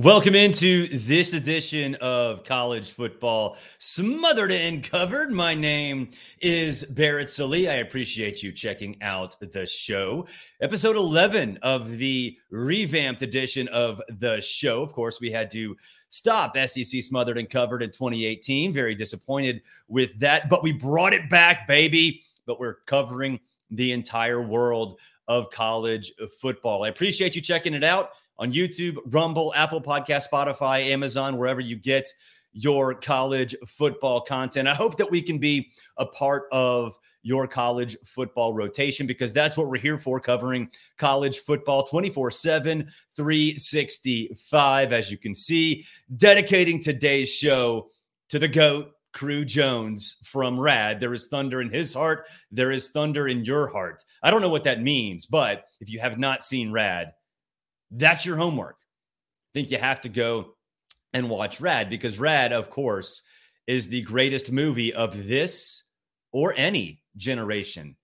Welcome into this edition of College Football Smothered and Covered. My name is Barrett Sallee. I appreciate you checking out the show. Episode 11 of the revamped edition of the show. Of course, we had to stop SEC Smothered and Covered in 2018. Very disappointed with that, but we brought it back, baby. But we're covering the entire world of college football. I appreciate you checking it out on YouTube, Rumble, Apple Podcast, Spotify, Amazon, wherever you get your college football content. I hope that we can be a part of your college football rotation because that's what we're here for covering college football 24 7, 365. As you can see, dedicating today's show to the GOAT, Cru Jones from Rad. There is thunder in his heart. There is thunder in your heart. I don't know what that means, but if you have not seen Rad, that's your homework. I think you have to go and watch Rad because Rad, of course, is the greatest movie of this or any generation.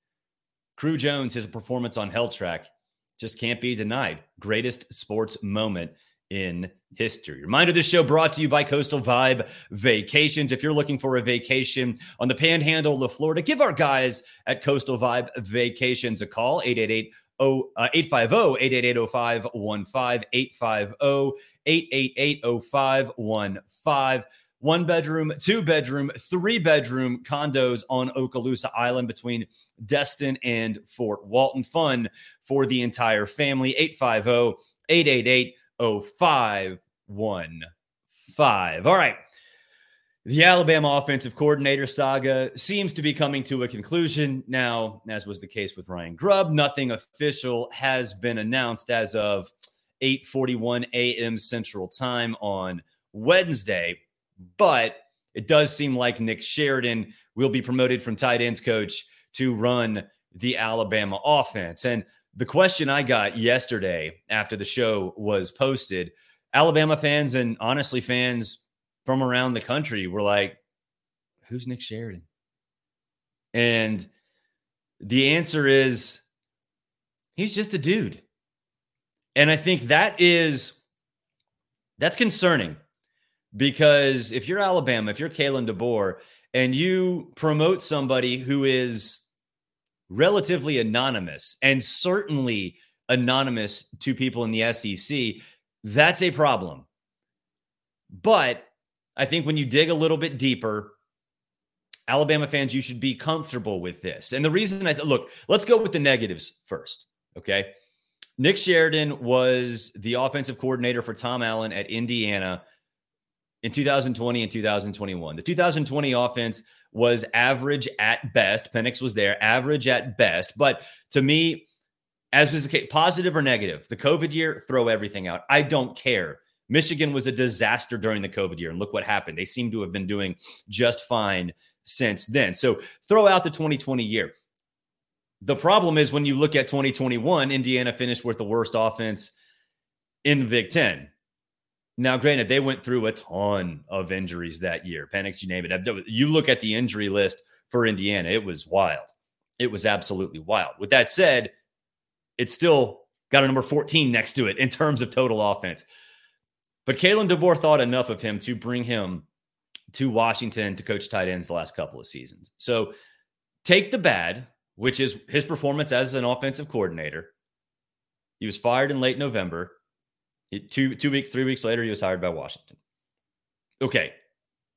Cru Jones, his performance on Hell Track just can't be denied. Greatest sports moment in history. Reminder this show brought to you by Coastal Vibe Vacations. If you're looking for a vacation on the panhandle of Florida, give our guys at Coastal Vibe Vacations a call 888 850 888 850 888 one bedroom, two bedroom, three bedroom condos on Okaloosa Island between Destin and Fort Walton. Fun for the entire family. 850 888 0515. All right. The Alabama offensive coordinator saga seems to be coming to a conclusion now, as was the case with Ryan Grubb. Nothing official has been announced as of 8:41 a.m. Central Time on Wednesday, but it does seem like Nick Sheridan will be promoted from tight ends coach to run the Alabama offense. And the question I got yesterday after the show was posted, Alabama fans and honestly fans from around the country were like, who's Nick Sheridan? And the answer is he's just a dude. And I think that is that's concerning because if you're Alabama, if you're Kalen DeBoer, and you promote somebody who is relatively anonymous and certainly anonymous to people in the SEC, that's a problem. But I think when you dig a little bit deeper, Alabama fans, you should be comfortable with this. And the reason I said, look, let's go with the negatives first. Okay. Nick Sheridan was the offensive coordinator for Tom Allen at Indiana in 2020 and 2021. The 2020 offense was average at best. Penix was there, average at best. But to me, as was the case, positive or negative, the COVID year, throw everything out. I don't care. Michigan was a disaster during the COVID year, and look what happened. They seem to have been doing just fine since then. So throw out the 2020 year. The problem is when you look at 2021, Indiana finished with the worst offense in the Big Ten. Now, granted, they went through a ton of injuries that year. Penix, you name it. You look at the injury list for Indiana, it was wild. It was absolutely wild. With that said, it's still got a number 14 next to it in terms of total offense. But Kalen DeBoer thought enough of him to bring him to Washington to coach tight ends the last couple of seasons. So take the bad, which is his performance as an offensive coordinator. He was fired in late November. two two weeks, three weeks later, he was hired by Washington. Okay,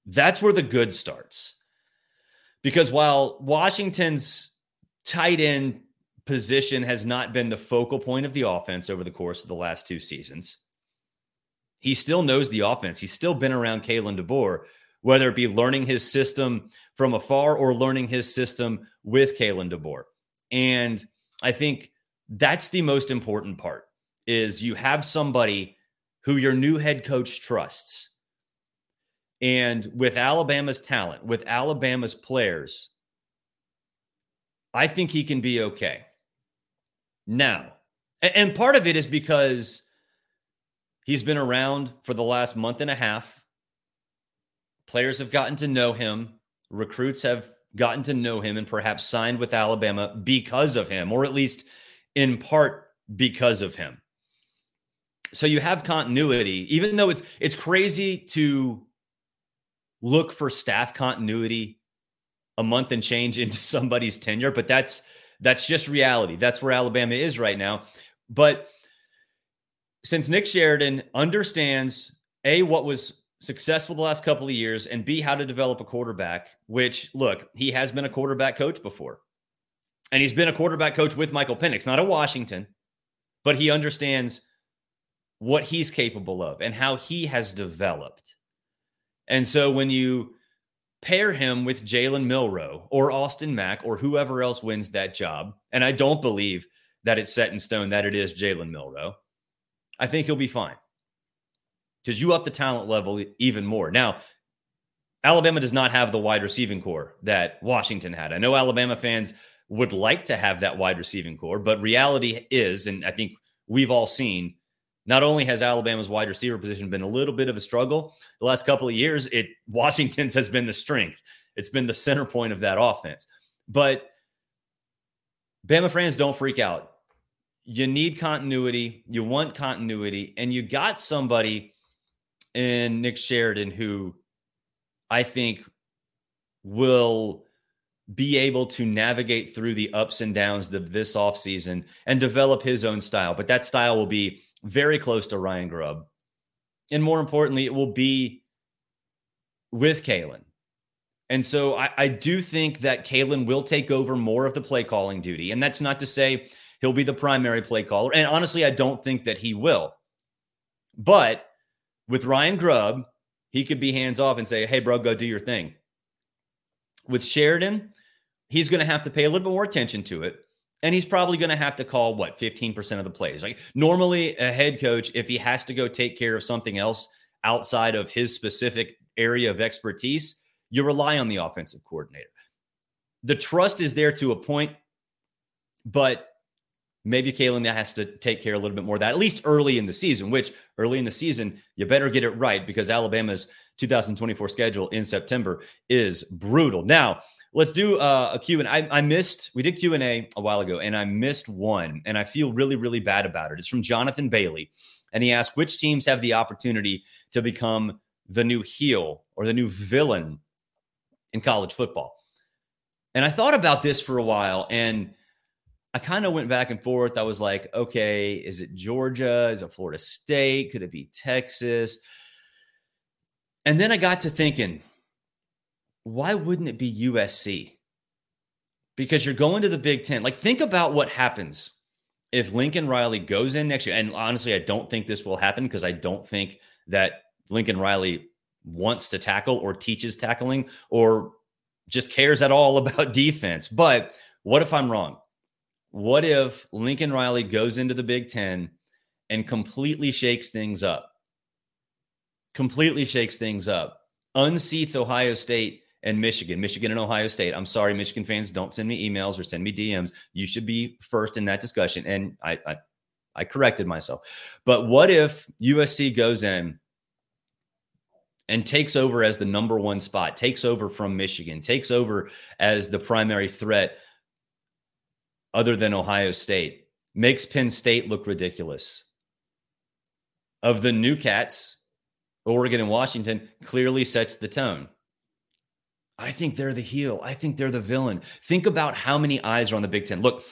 that's where the good starts. Because while Washington's tight end position has not been the focal point of the offense over the course of the last two seasons, he still knows the offense. He's still been around Kalen DeBoer, whether it be learning his system from afar or learning his system with Kalen DeBoer. And I think that's the most important part is you have somebody who your new head coach trusts. And with Alabama's talent, with Alabama's players, I think he can be okay. Now, and part of it is because he's been around for the last month and a half. Players have gotten to know him, recruits have gotten to know him, and perhaps signed with Alabama because of him, or at least in part because of him. So you have continuity, even though it's it's crazy to look for staff continuity a month and change into somebody's tenure, but that's that's just reality. That's where Alabama is right now. But since Nick Sheridan understands A, what was successful the last couple of years, and B, how to develop a quarterback, which look, he has been a quarterback coach before. And he's been a quarterback coach with Michael Penix, not at Washington, but he understands what he's capable of and how he has developed. And so when you pair him with Jalen Milroe or Austin Mack or whoever else wins that job, and I don't believe that it's set in stone that it is Jalen Milroe, I think he'll be fine because you up the talent level even more. Now, Alabama does not have the wide receiving corps that Washington had. I know Alabama fans would like to have that wide receiving corps, but reality is, and I think we've all seen, not only has Alabama's wide receiver position been a little bit of a struggle the last couple of years, it Washington's has been the strength. It's been the center point of that offense. But Bama fans don't freak out. You need continuity, you want continuity, and you got somebody in Nick Sheridan who I think will be able to navigate through the ups and downs of this offseason and develop his own style. But that style will be very close to Ryan Grubb. And more importantly, it will be with Kalen. And so I, I, do think that Kalen will take over more of the play calling duty. And that's not to say he'll be the primary play caller. And honestly, I don't think that he will. But with Ryan Grubb, he could be hands off and say, hey, bro, go do your thing. With Sheridan, he's going to have to pay a little bit more attention to it. And he's probably going to have to call what 15% of the plays. Like normally, a head coach, if he has to go take care of something else outside of his specific area of expertise, you rely on the offensive coordinator. The trust is there to a point, but maybe Kalen has to take care a little bit more of that, at least early in the season, which early in the season, you better get it right because Alabama's 2024 schedule in September is brutal. Now, let's do uh, a Q and I, I missed we did Q and A a while ago and I missed one and I feel really really bad about it. It's from Jonathan Bailey and he asked which teams have the opportunity to become the new heel or the new villain in college football. And I thought about this for a while and I kind of went back and forth. I was like, okay, is it Georgia? Is it Florida State? Could it be Texas? And then I got to thinking, why wouldn't it be USC? Because you're going to the Big Ten. Like, think about what happens if Lincoln Riley goes in next year. And honestly, I don't think this will happen because I don't think that Lincoln Riley wants to tackle or teaches tackling or just cares at all about defense. But what if I'm wrong? What if Lincoln Riley goes into the Big Ten and completely shakes things up? Completely shakes things up, unseats Ohio State and Michigan, Michigan and Ohio State. I'm sorry, Michigan fans, don't send me emails or send me DMs. You should be first in that discussion. And I, I, I corrected myself. But what if USC goes in and takes over as the number one spot, takes over from Michigan, takes over as the primary threat other than Ohio State, makes Penn State look ridiculous. Of the new cats, Oregon and Washington clearly sets the tone. I think they're the heel. I think they're the villain. Think about how many eyes are on the Big Ten. Look,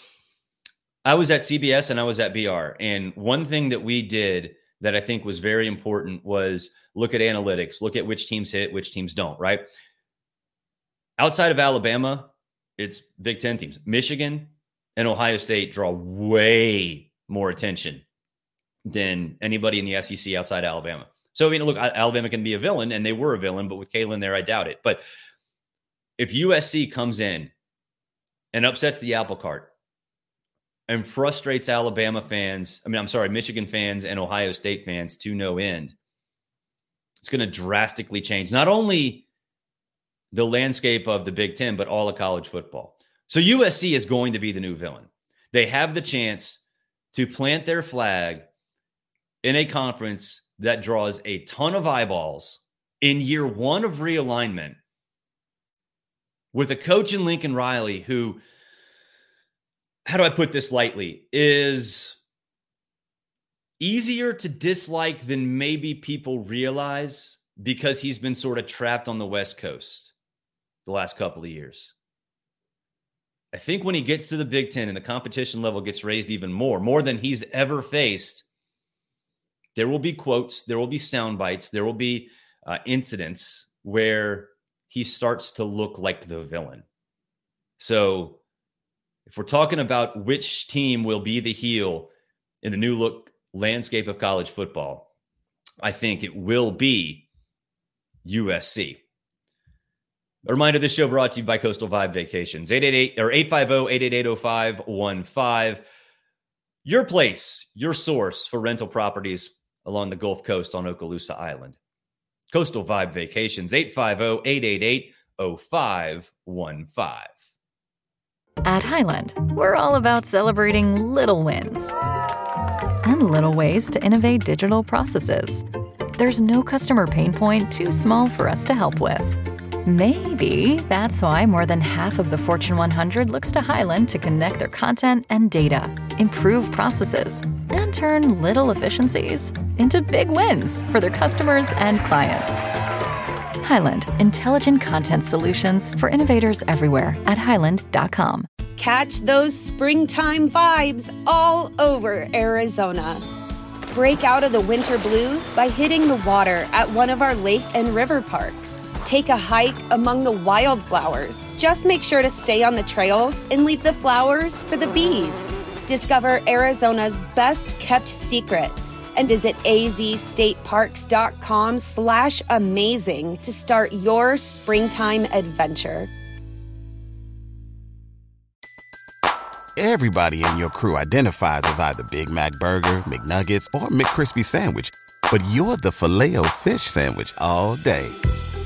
I was at CBS and I was at BR. And one thing that we did that I think was very important was look at analytics, look at which teams hit, which teams don't, right? Outside of Alabama, it's Big Ten teams. Michigan and Ohio State draw way more attention than anybody in the SEC outside Alabama. So, I mean, look, Alabama can be a villain, and they were a villain, but with Kalen there, I doubt it. But if USC comes in and upsets the apple cart and frustrates Alabama fans, I mean, I'm sorry, Michigan fans and Ohio State fans to no end, it's going to drastically change not only the landscape of the Big Ten, but all of college football. So USC is going to be the new villain. They have the chance to plant their flag in a conference that draws a ton of eyeballs in year one of realignment with a coach in Lincoln Riley who, how do I put this lightly, is easier to dislike than maybe people realize because he's been sort of trapped on the West Coast the last couple of years. I think when he gets to the Big Ten and the competition level gets raised even more, more than he's ever faced, there will be quotes, there will be sound bites, there will be uh, incidents where he starts to look like the villain. So, if we're talking about which team will be the heel in the new look landscape of college football, I think it will be USC. A reminder this show brought to you by Coastal Vibe Vacations. 888 or 850-888-0515. Your place, your source for rental properties along the Gulf Coast on Okaloosa Island. Coastal Vibe Vacations, 850 888 0515. At Highland, we're all about celebrating little wins and little ways to innovate digital processes. There's no customer pain point too small for us to help with. Maybe that's why more than half of the Fortune 100 looks to Highland to connect their content and data, improve processes, and turn little efficiencies into big wins for their customers and clients. Highland, intelligent content solutions for innovators everywhere at highland.com. Catch those springtime vibes all over Arizona. Break out of the winter blues by hitting the water at one of our lake and river parks Take a hike among the wildflowers. Just make sure to stay on the trails and leave the flowers for the bees. Discover Arizona's best kept secret and visit azstateparks.com slash amazing to start your springtime adventure. Everybody in your crew identifies as either Big Mac Burger, McNuggets, or McCrispy Sandwich, but you're the filet fish Sandwich all day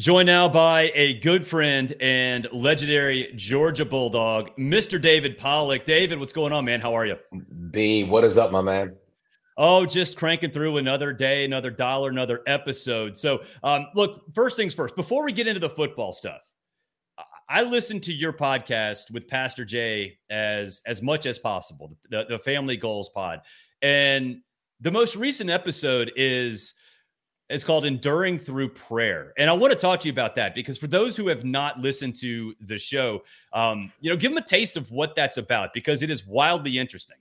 Joined now by a good friend and legendary Georgia Bulldog, Mr. David Pollack. David, what's going on, man? How are you? B, what is up, my man? Oh, just cranking through another day, another dollar, another episode. So, um, look, first things first, before we get into the football stuff, I listen to your podcast with Pastor Jay as as much as possible, the, the Family Goals Pod, and the most recent episode is is called Enduring Through Prayer. And I want to talk to you about that because for those who have not listened to the show, um, you know, give them a taste of what that's about because it is wildly interesting.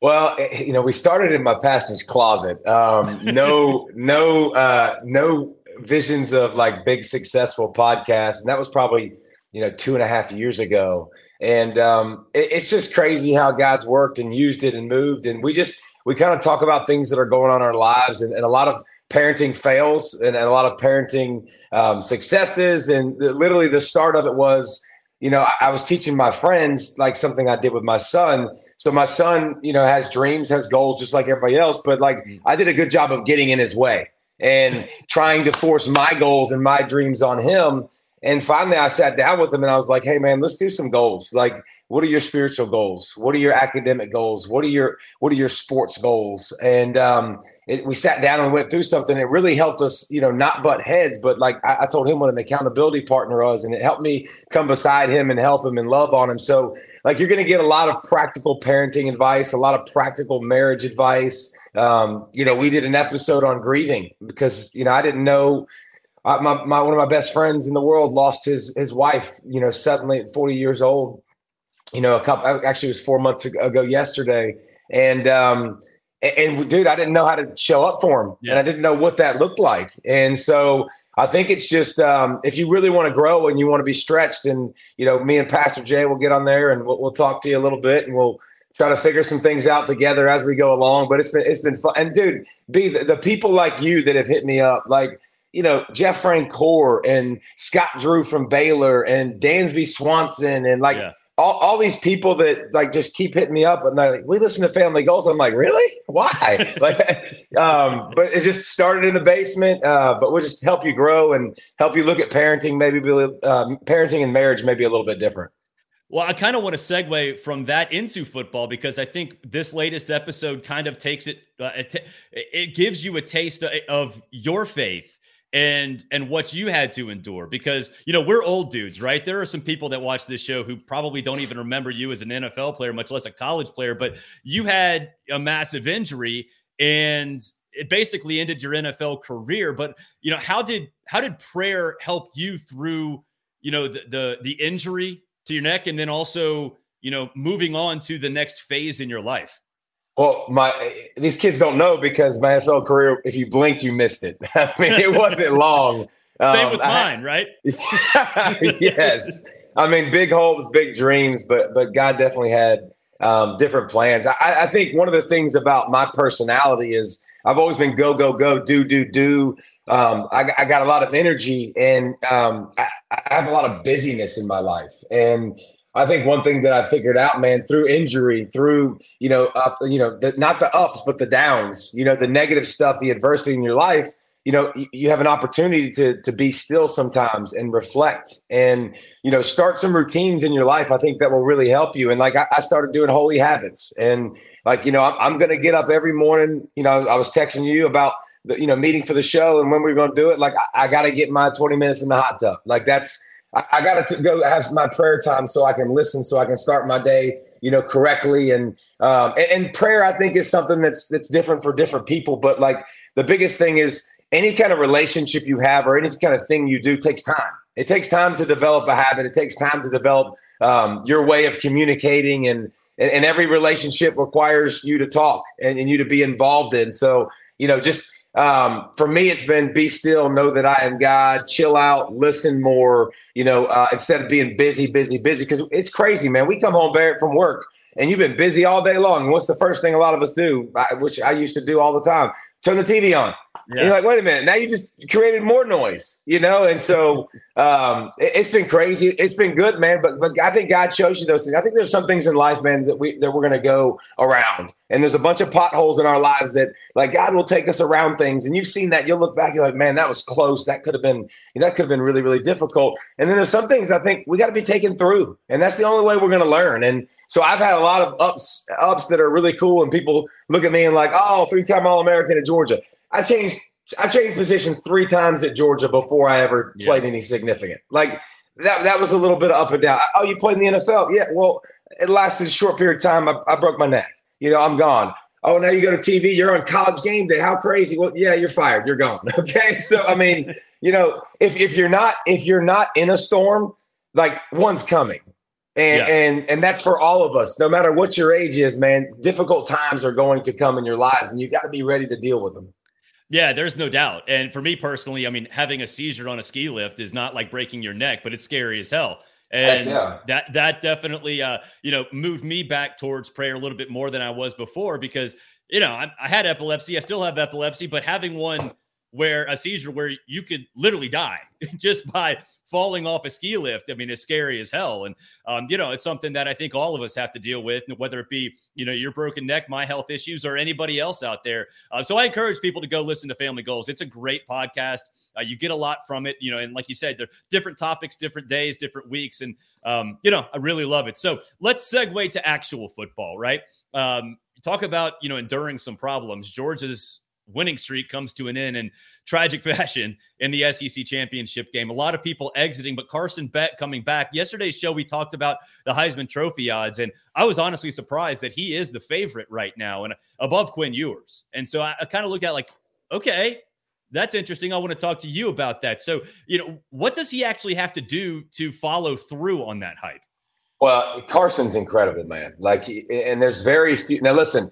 Well, eh, you know, we started in my pastor's closet. Um, no, no, uh, no visions of like big successful podcasts. And that was probably, you know, two and a half years ago. And um, it, it's just crazy how God's worked and used it and moved. And we just, we kind of talk about things that are going on in our lives and, and a lot of parenting fails and, and a lot of parenting um, successes. And the, literally the start of it was, you know, I, I, was teaching my friends like something I did with my son. So my son, you know, has dreams, has goals just like everybody else, but like mm-hmm. I did a good job of getting in his way and trying to force my goals and my dreams on him. And finally, I sat down with him and I was like, "Hey, man, let's do some goals. Like, what are your spiritual goals? What are your academic goals? What are your what are your sports goals?" And um, it, we sat down and went through something. It really helped us, you know, not butt heads, but like I, I told him what an accountability partner was, and it helped me come beside him and help him and love on him. So, like, you're going to get a lot of practical parenting advice, a lot of practical marriage advice. Um, you know, we did an episode on grieving because you know I didn't know I, my, my one of my best friends in the world lost his his wife. You know, suddenly at 40 years old. You know, a couple actually it was four months ago yesterday, and um, and, and dude, I didn't know how to show up for him, yeah. and I didn't know what that looked like, and so. I think it's just um, if you really want to grow and you want to be stretched, and you know, me and Pastor Jay will get on there and we'll, we'll talk to you a little bit, and we'll try to figure some things out together as we go along. But it's been it's been fun. And dude, be the, the people like you that have hit me up, like you know, Jeff Francoeur and Scott Drew from Baylor and Dansby Swanson and like yeah. all, all these people that like just keep hitting me up and they're like, we listen to Family Goals. I'm like, really? Why? like, um, but it just started in the basement. Uh, but we'll just help you grow and help you look at parenting, maybe be, um, parenting and marriage, maybe a little bit different. Well, I kind of want to segue from that into football because I think this latest episode kind of takes it, uh, it, it gives you a taste of your faith and and what you had to endure because you know we're old dudes right? There are some people that watch this show who probably don't even remember you as an NFL player much less a college player but you had a massive injury and it basically ended your NFL career. But you know how did how did prayer help you through you know the the, the injury to your neck and then also you know moving on to the next phase in your life well, my these kids don't know because my NFL career, if you blinked, you missed it. I mean, it wasn't long. Same um, with mine, right? yes. I mean, big hopes, big dreams, but but God definitely had um, different plans. I, I think one of the things about my personality is I've always been go go go do do do. Um, I, I, got a lot of energy and um, I, I, have a lot of busyness in my life, and I think one thing that I figured out, man, through injury, through you know, up, you know, the, not the ups but the downs, you know, the negative stuff, the adversity in your life, you know, you, have an opportunity to to be still sometimes and reflect, and you know, start some routines in your life. I think that will really help you. And like I, I started doing holy habits, and like you know, I'm, I'm going to get up every morning. You know, I was texting you about the you know meeting for the show and when we are going to do it. Like I, I got to get my 20 minutes in the hot tub. Like that's I, I got to go have my prayer time so I can listen, so I can start my day, you know, correctly. And, um, and, and prayer, I think, is something that's that's different for different people. But like the biggest thing is any kind of relationship you have or any kind of thing you do takes time. It takes time to develop a habit. It takes time to develop um, your way of communicating, and, and, every relationship requires you to talk and, and you to be involved in. So you know, just um, for me, it's been be still, know that I am God, chill out, listen more, you know, uh, instead of being busy, busy, busy. Because it's crazy, man. We come home, Barrett, from work and you've been busy all day long. What's the first thing a lot of us do, which I used to do all the time? Turn the TV on. Yeah. You're like, wait a minute, now you just created more noise, you know? And so um, it, has been crazy. It's been good, man. But but I think God shows you those things. I think there's some things in life, man, that we that we're gonna go around. And there's a bunch of potholes in our lives that like God will take us around things. And you've seen that. You'll look back, you're like, man, that was close. That could have been, you know, that could have been really, really difficult. And then there's some things I think we got to be taken through. And that's the only way we're gonna learn. And so I've had a lot of ups, ups that are really cool. And people look at me and like, oh, three-time All-American at Georgia. I changed I changed positions three times at Georgia before I ever yeah. played any significant. Like that that was a little bit of up and down. Oh, you played in the NFL? Yeah. Well, it lasted a short period of time. I, I broke my neck. You know, I'm gone. Oh, now you go to TV. You're on college game day. How crazy? Well, yeah, you're fired. You're gone. Okay. So I mean, you know, if if you're not if you're not in a storm, like one's coming. And, yeah. and and that's for all of us, no matter what your age is, man. Difficult times are going to come in your lives, and you got to be ready to deal with them. Yeah, there's no doubt. And for me personally, I mean, having a seizure on a ski lift is not like breaking your neck, but it's scary as hell. And yeah. that that definitely uh, you know, moved me back towards prayer a little bit more than I was before because, you know, I, I had epilepsy, I still have epilepsy, but having one where a seizure where you could literally die just by falling off a ski lift. I mean, it's scary as hell. And, um, you know, it's something that I think all of us have to deal with, whether it be, you know, your broken neck, my health issues, or anybody else out there. Uh, so I encourage people to go listen to Family Goals. It's a great podcast. Uh, you get a lot from it, you know, and like you said, there different topics, different days, different weeks. And, um, you know, I really love it. So let's segue to actual football, right? Um, talk about, you know, enduring some problems. Georgia's winning streak comes to an end in tragic fashion in the SEC championship game. A lot of people exiting, but Carson Beck coming back. Yesterday's show, we talked about the Heisman Trophy odds, and I was honestly surprised that he is the favorite right now and above Quinn Ewers. And so I, I kind of looked at like, okay, that's interesting. I want to talk to you about that. So, you know, what does he actually have to do to follow through on that hype? Well, Carson's incredible, man. Like, and there's very few. Now, listen,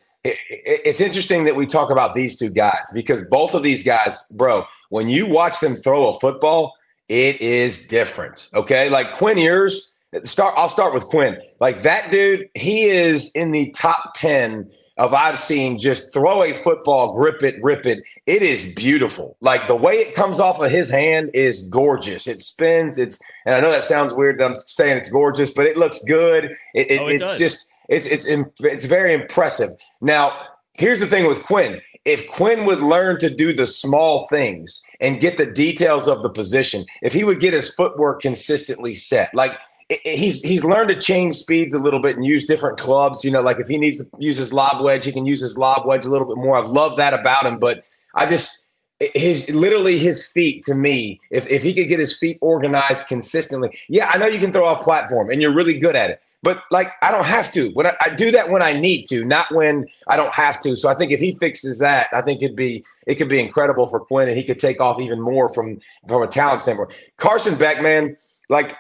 it's interesting that we talk about these two guys because both of these guys, bro, when you watch them throw a football, it is different. Okay. Like Quinn Ewers, start, I'll start with Quinn. Like that dude, he is in the top 10 of I've seen just throw a football, grip it, rip it. It is beautiful. Like the way it comes off of his hand is gorgeous. It spins. It's, and I know that sounds weird that I'm saying it's gorgeous, but it looks good. It, it, oh, it it's does. just, it's it's it's very impressive. Now, here's the thing with Quinn. If Quinn would learn to do the small things and get the details of the position, if he would get his footwork consistently set, like he's he's learned to change speeds a little bit and use different clubs. You know, like if he needs to use his lob wedge, he can use his lob wedge a little bit more. I love that about him, but I just his literally his feet to me if, if he could get his feet organized consistently. Yeah i know you can throw off platform and you're really good at it but like i don't have to. When I, I, do that when i need to not when i don't have to. So i think if he fixes that i think it'd be it could be incredible for quinn and he could take off even more from from a talent standpoint. Carson beck man like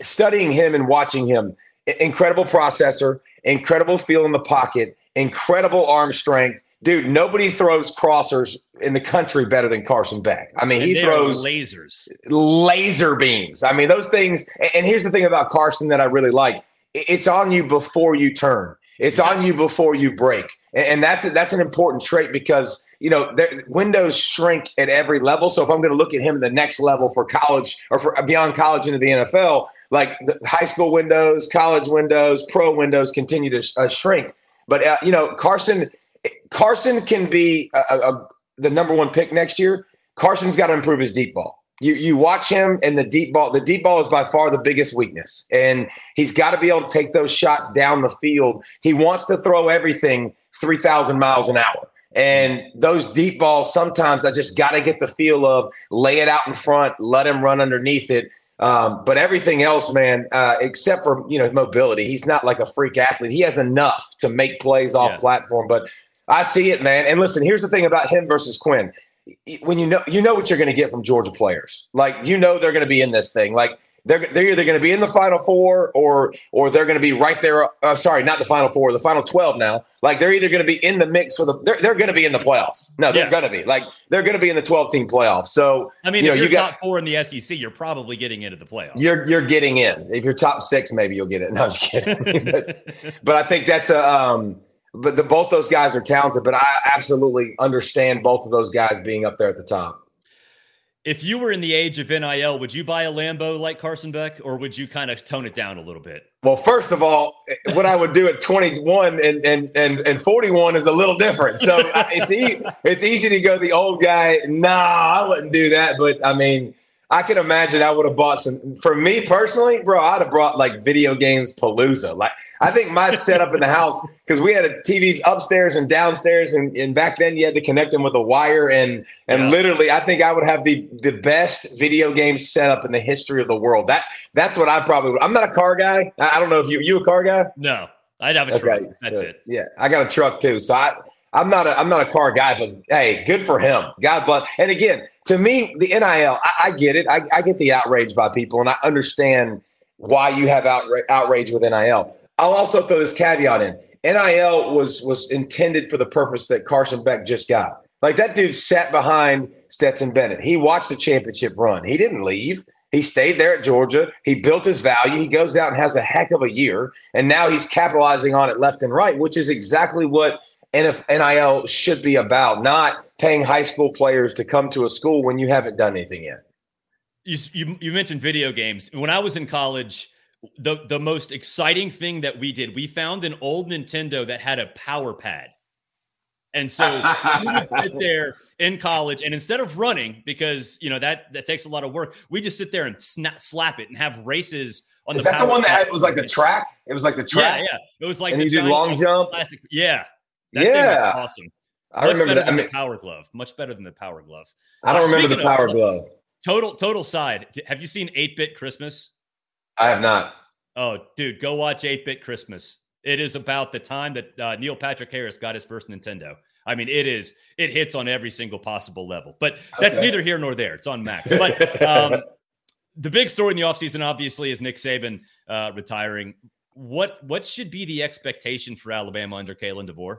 studying him and watching him incredible processor incredible feel in the pocket incredible arm strength dude, nobody throws crossers in the country better than Carson Beck. I mean, and he throws lasers, laser beams. I mean, those things. And here's the thing about Carson that I really like: it's on you before you turn. It's on you before you break, and that's that's an important trait because you know windows shrink at every level. So if I'm going to look at him the next level for college or for beyond college into the NFL, like the high school windows, college windows, pro windows continue to uh, shrink. But uh, you know, Carson Carson can be a, a, the number one pick next year. Carson's got to improve his deep ball. You you watch him and the deep ball. The deep ball is by far the biggest weakness, and he's got to be able to take those shots down the field. He wants to throw everything three thousand miles an hour. And those deep balls, sometimes I just got to get the feel of lay it out in front, let him run underneath it. Um, but everything else, man, uh, except for you know mobility, he's not like a freak athlete. He has enough to make plays off yeah. platform. But I see it, man. And listen, here's the thing about him versus Quinn. When you know you know what you're going to get from Georgia players, like you know they're going to be in this thing. Like they're they're either going to be in the Final Four or or they're going to be right there. Uh, sorry, not the Final Four, the Final Twelve now. Like they're either going to be in the mix for the. They're, they're going to be in the playoffs. No, they're yeah. going to be like they're going to be in the 12 team playoffs. So I mean, you if know, you're you got, top four in the SEC, you're probably getting into the playoffs. You're you're getting in. If you're top six, maybe you'll get it. No, I'm just kidding. but, but I think that's a. Um, but the, both those guys are talented. But I absolutely understand both of those guys being up there at the top. If you were in the age of NIL, would you buy a Lambo like Carson Beck, or would you kind of tone it down a little bit? Well, first of all, what I would do at 21 and and and, and 41 is a little different. So it's e- it's easy to go the old guy. Nah, I wouldn't do that. But I mean, I can imagine I would have bought some. For me personally, bro, I'd have brought like video games palooza. Like I think my setup in the house because we had a TVs upstairs and downstairs, and, and back then you had to connect them with a wire, and and yeah. literally, I think I would have the the best video game setup in the history of the world. That that's what I probably. Would. I'm not a car guy. I, don't know if you you a car guy. No, I'd have a okay, truck. That's so, it. Yeah, I got a truck too. So I I'm not a I'm not a car guy, but hey, good for him. God bless. And again, to me, the NIL, I, I get it. I, I, get the outrage by people, and I understand why you have outra- outrage with NIL. I'll also throw this caveat in: NIL was was intended for the purpose that Carson Beck just got. Like that dude sat behind Stetson Bennett. He watched the championship run. He didn't leave. He stayed there at Georgia. He built his value. He goes out and has a heck of a year, and now he's capitalizing on it left and right, which is exactly what NIL should be about, not paying high school players to come to a school when you haven't done anything yet. You, you, you mentioned video games. When I was in college, the the most exciting thing that we did, we found an old Nintendo that had a power pad. And so we would sit there in college, and instead of running, because you know that that takes a lot of work, we just sit there and snap, slap it and have races on Is the. that the one that had, was like the track? It was like the track. Yeah, yeah. It was like and the you did long jump. Plastic. Yeah, that yeah, thing was awesome. I Much remember that. I mean, the Power Glove. Much better than the Power Glove. I don't Uh, remember the speaking of- Power Glove. Total total side. Have you seen Eight Bit Christmas? I have not. Oh, dude, go watch 8 Bit Christmas. It is about the time that uh, Neil Patrick Harris got his first Nintendo. I mean, it is, it hits on every single possible level, but that's Okay. neither here nor there. It's on Max. But um, the big story in the offseason, obviously, is Nick Saban uh, retiring. What what should be the expectation for Alabama under Kalen DeBoer?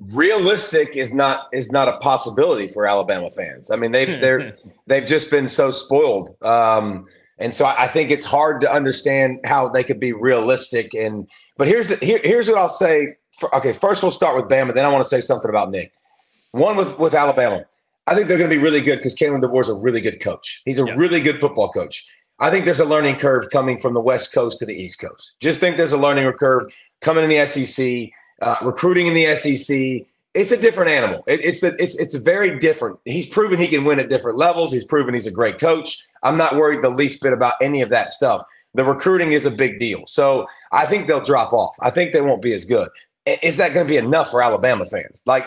Realistic is not is not a possibility for Alabama fans. I mean, they've they're they've just been so spoiled, um, and so I think it's hard to understand how they could be realistic. And but here's the here, here's what I'll say. For, okay, first we'll start with Bama. Then I want to say something about Nick. One with with Alabama, I think they're going to be really good because Kalen is a really good coach. He's a Yeah. really good football coach. I think there's a learning curve coming from the West Coast to the East Coast. Just think there's a learning curve coming in the SEC, uh, recruiting in the SEC. It's a different animal. It, it's the, it's it's very different. He's proven he can win at different levels. He's proven he's a great coach. I'm not worried the least bit about any of that stuff. The recruiting is a big deal. So I think they'll drop off. I think they won't be as good. Is that going to be enough for Alabama fans? Like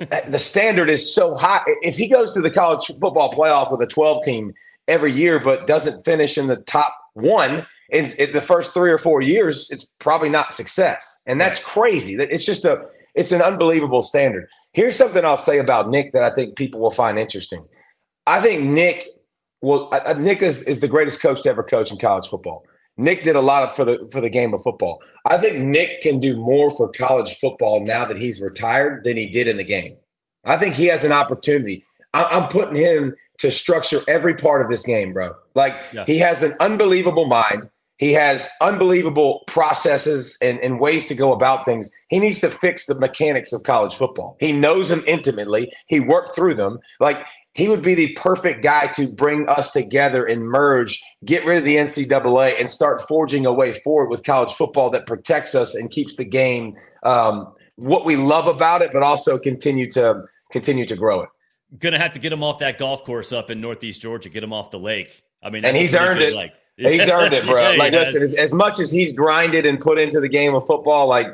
the standard is so high. If he goes to the college football playoff with a 12 team every year, but doesn't finish in the top one in, in the first three or four years, it's probably not success. And that's crazy. That It's just a, it's an unbelievable standard. Here's something I'll say about Nick that I think people will find interesting. I think Nick. I- I- Nick is, is the greatest coach to ever coach in college football. Nick did a lot of, for the for the game of football. I think Nick can do more for college football now that he's retired than he did in the game. I think he has an opportunity. I, I'm putting him to structure every part of this game, bro. Like he has an unbelievable mind. He has unbelievable processes and, and ways to go about things. He needs to fix the mechanics of college football. He knows them intimately. He worked through them. Like he would be the perfect guy to bring us together and merge, get rid of the NCAA, and start forging a way forward with college football that protects us and keeps the game um, what we love about it, but also continue to continue to grow it. Gonna have to get him off that golf course up in Northeast Georgia, get him off the lake. I mean, And he's earned it. Like, He's earned it, bro. Yeah, like, listen, as, as much as he's grinded and put into the game of football, like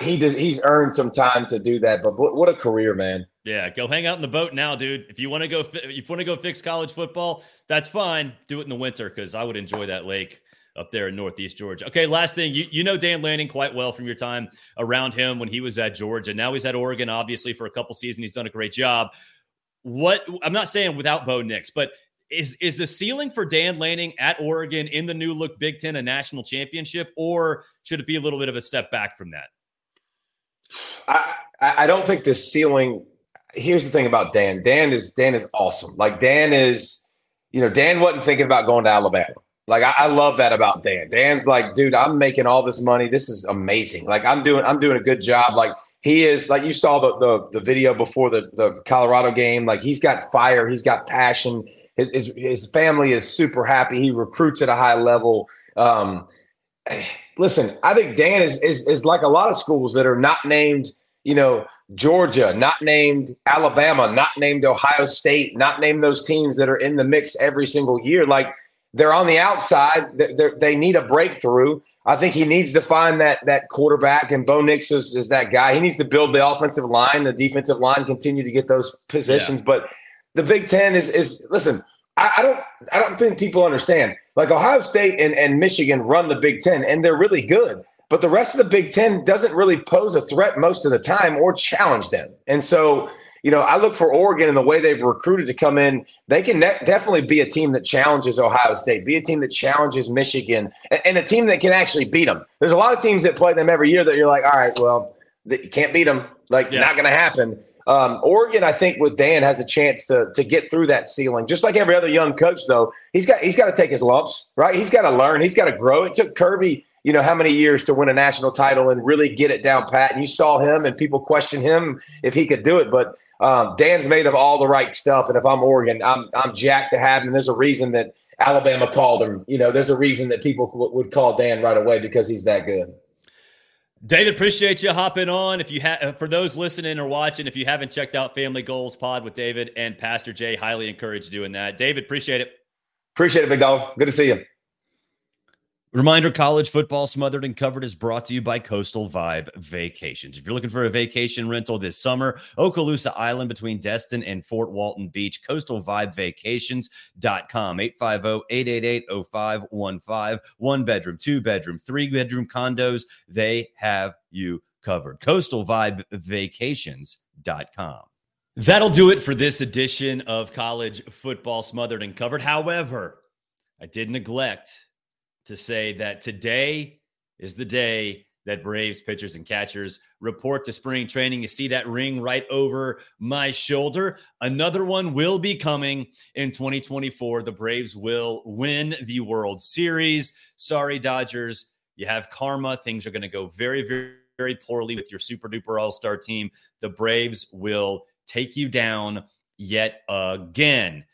he does, he's earned some time to do that. But what, what a career, man! Yeah, go hang out in the boat now, dude. If you want to go, if you want to go fix college football, that's fine. Do it in the winter because I would enjoy that lake up there in Northeast Georgia. Okay, last thing, you you know Dan Lanning quite well from your time around him when he was at Georgia. Now he's at Oregon, obviously for a couple seasons. He's done a great job. What I'm not saying without Bo Nix, but is is the ceiling for Dan Lanning at Oregon in the new look Big Ten a national championship, or should it be a little bit of a step back from that? I I don't think the ceiling. Here's the thing about Dan. Dan is Dan is awesome. Like Dan is, you know, Dan wasn't thinking about going to Alabama. Like I, I love that about Dan. Dan's like, dude, I'm making all this money. This is amazing. Like I'm doing I'm doing a good job. Like he is like you saw the the, the video before the the Colorado game. Like he's got fire. He's got passion. His his, his family is super happy. He recruits at a high level. Um, listen, I think Dan is, is is like a lot of schools that are not named, you know, Georgia, not named Alabama, not named Ohio State, not named those teams that are in the mix every single year. Like they're on the outside, they they're, they need a breakthrough. I think he needs to find that that quarterback, and Bo Nix is, is that guy. He needs to build the offensive line, the defensive line, continue to get those positions. But the Big Ten is is listen. I, I don't I don't think people understand. Like Ohio State and, and Michigan run the Big Ten, and they're really good. But the rest of the Big Ten doesn't really pose a threat most of the time or challenge them. And so, you know, I look for Oregon and the way they've recruited to come in. They can ne- definitely be a team that challenges Ohio State, be a team that challenges Michigan, and, and a team that can actually beat them. There's a lot of teams that play them every year that you're like, all right, well, you can't beat them. Like, Yeah. not going to happen. Um, Oregon, I think, with Dan, has a chance to to get through that ceiling. Just like every other young coach, though, he's got he's got to take his lumps, right? He's got to learn. He's got to grow. It took Kirby you know, how many years to win a national title and really get it down pat. And you saw him and people question him if he could do it. But um, Dan's made of all the right stuff. And if I'm Oregon, I'm, I'm jacked to have him. And there's a reason that Alabama called him. You know, there's a reason that people w- would call Dan right away because he's that good. David, appreciate you hopping on. If you have, uh, for those listening or watching, if you haven't checked out Family Goals Pod with David and Pastor Jay, highly encourage doing that. David, appreciate it. Appreciate it, big dog. Good to see you. Reminder college football smothered and covered is brought to you by Coastal Vibe Vacations. If you're looking for a vacation rental this summer, Okaloosa Island between Destin and Fort Walton Beach, coastalvibevacations.com, 850-888-0515, one bedroom, two bedroom, three bedroom condos. They have you covered. Coastalvibevacations.com. That'll do it for this edition of college football smothered and covered. However, I did neglect to say that today is the day that Braves pitchers and catchers report to spring training. You see that ring right over my shoulder. Another one will be coming in 2024. The Braves will win the World Series. Sorry, Dodgers. You have karma. Things are going to go very, very, very poorly with your super duper all star team. The Braves will take you down yet again.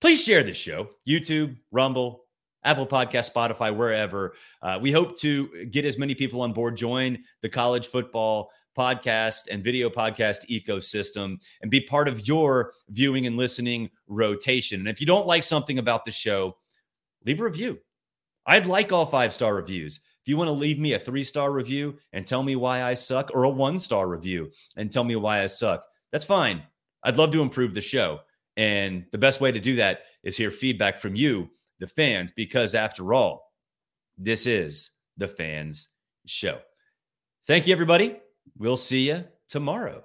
Please share this show YouTube, Rumble, Apple Podcast, Spotify, wherever. Uh, we hope to get as many people on board, join the college football podcast and video podcast ecosystem, and be part of your viewing and listening rotation. And if you don't like something about the show, leave a review. I'd like all five star reviews. If you want to leave me a three star review and tell me why I suck, or a one star review and tell me why I suck, that's fine. I'd love to improve the show. And the best way to do that is hear feedback from you the fans, because after all, this is the fans' show. Thank you, everybody. We'll see you tomorrow.